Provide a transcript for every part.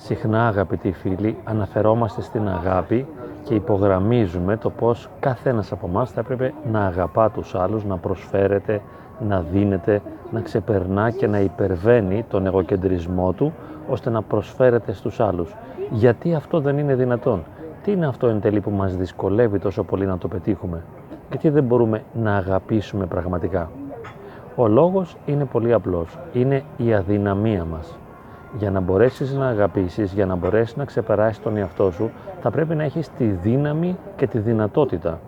Συχνά αγαπητοί φίλοι αναφερόμαστε στην αγάπη και υπογραμμίζουμε το πως καθένας από εμά θα έπρεπε να αγαπά τους άλλους, να προσφέρεται, να δίνεται, να ξεπερνά και να υπερβαίνει τον εγωκεντρισμό του ώστε να προσφέρεται στους άλλους. Γιατί αυτό δεν είναι δυνατόν; Τι είναι αυτό εν τέλει που μας δυσκολεύει τόσο πολύ να το πετύχουμε; Γιατί δεν μπορούμε να αγαπήσουμε πραγματικά; Ο λόγος είναι πολύ απλός. Είναι η αδυναμία μας για να μπορέσεις να αγαπήσεις, για να μπορέσεις να ξεπεράσεις τον εαυτό σου, θα πρέπει να έχεις τη δύναμη και τη δυνατότητα.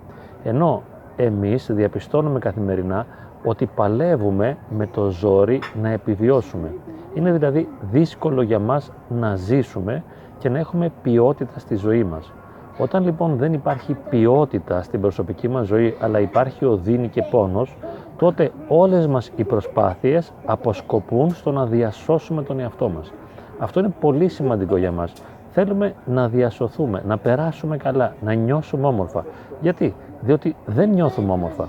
Ενώ εμείς διαπιστώνουμε καθημερινά ότι παλεύουμε με το ζόρι να επιβιώσουμε. Είναι δηλαδή δύσκολο για μας να ζήσουμε και να έχουμε ποιότητα στη ζωή μας. Όταν λοιπόν δεν υπάρχει ποιότητα στην προσωπική μας ζωή, αλλά υπάρχει οδύνη και πόνος, τότε όλες μας οι προσπάθειες αποσκοπούν στο να διασώσουμε τον εαυτό μας. Αυτό είναι πολύ σημαντικό για μας. Θέλουμε να διασωθούμε, να περάσουμε καλά, να νιώσουμε όμορφα. Γιατί; Διότι δεν νιώθουμε όμορφα.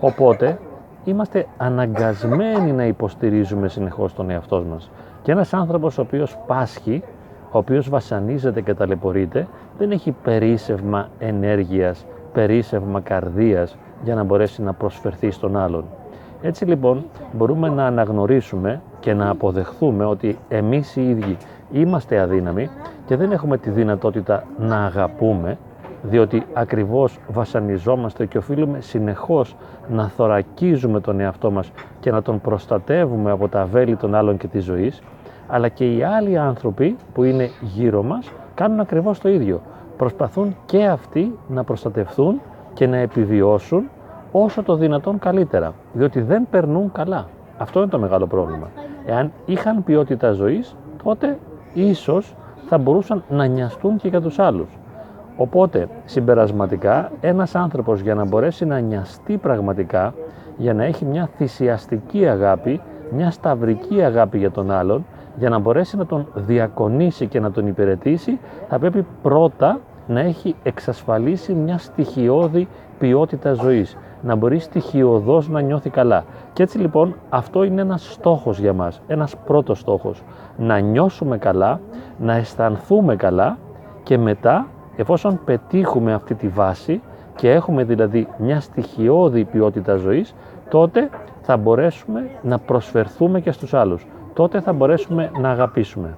Οπότε είμαστε αναγκασμένοι να υποστηρίζουμε συνεχώς τον εαυτό μας. Και ένας άνθρωπος ο οποίος πάσχει, ο οποίος βασανίζεται και ταλαιπωρείται, δεν έχει περίσευμα ενέργειας, περίσευμα καρδίας για να μπορέσει να προσφερθεί στον άλλον. Έτσι λοιπόν μπορούμε να αναγνωρίσουμε και να αποδεχθούμε ότι εμείς οι ίδιοι είμαστε αδύναμοι και δεν έχουμε τη δυνατότητα να αγαπούμε διότι ακριβώς βασανιζόμαστε και οφείλουμε συνεχώς να θωρακίζουμε τον εαυτό μας και να τον προστατεύουμε από τα βέλη των άλλων και της ζωής αλλά και οι άλλοι άνθρωποι που είναι γύρω μας κάνουν ακριβώς το ίδιο. Προσπαθούν και αυτοί να προστατευθούν και να επιβιώσουν όσο το δυνατόν καλύτερα, διότι δεν περνούν καλά. Αυτό είναι το μεγάλο πρόβλημα. Εάν είχαν ποιότητα ζωής, τότε ίσως θα μπορούσαν να νοιαστούν και για τους άλλους. Οπότε, συμπερασματικά, ένας άνθρωπος για να μπορέσει να νοιαστεί πραγματικά, για να έχει μια θυσιαστική αγάπη, μια σταυρική αγάπη για τον άλλον, για να μπορέσει να τον διακονήσει και να τον υπηρετήσει, θα πρέπει πρώτα να έχει εξασφαλίσει μια στοιχειώδη ποιότητα ζωής, να μπορεί στοιχειοδός να νιώθει καλά. Και έτσι λοιπόν αυτό είναι ένας στόχος για μας, ένας πρώτος στόχος. Να νιώσουμε καλά, να αισθανθούμε καλά και μετά εφόσον πετύχουμε αυτή τη βάση και έχουμε δηλαδή μια στοιχειώδη ποιότητα ζωής, τότε θα μπορέσουμε να προσφερθούμε και στους άλλους. Τότε θα μπορέσουμε να αγαπήσουμε.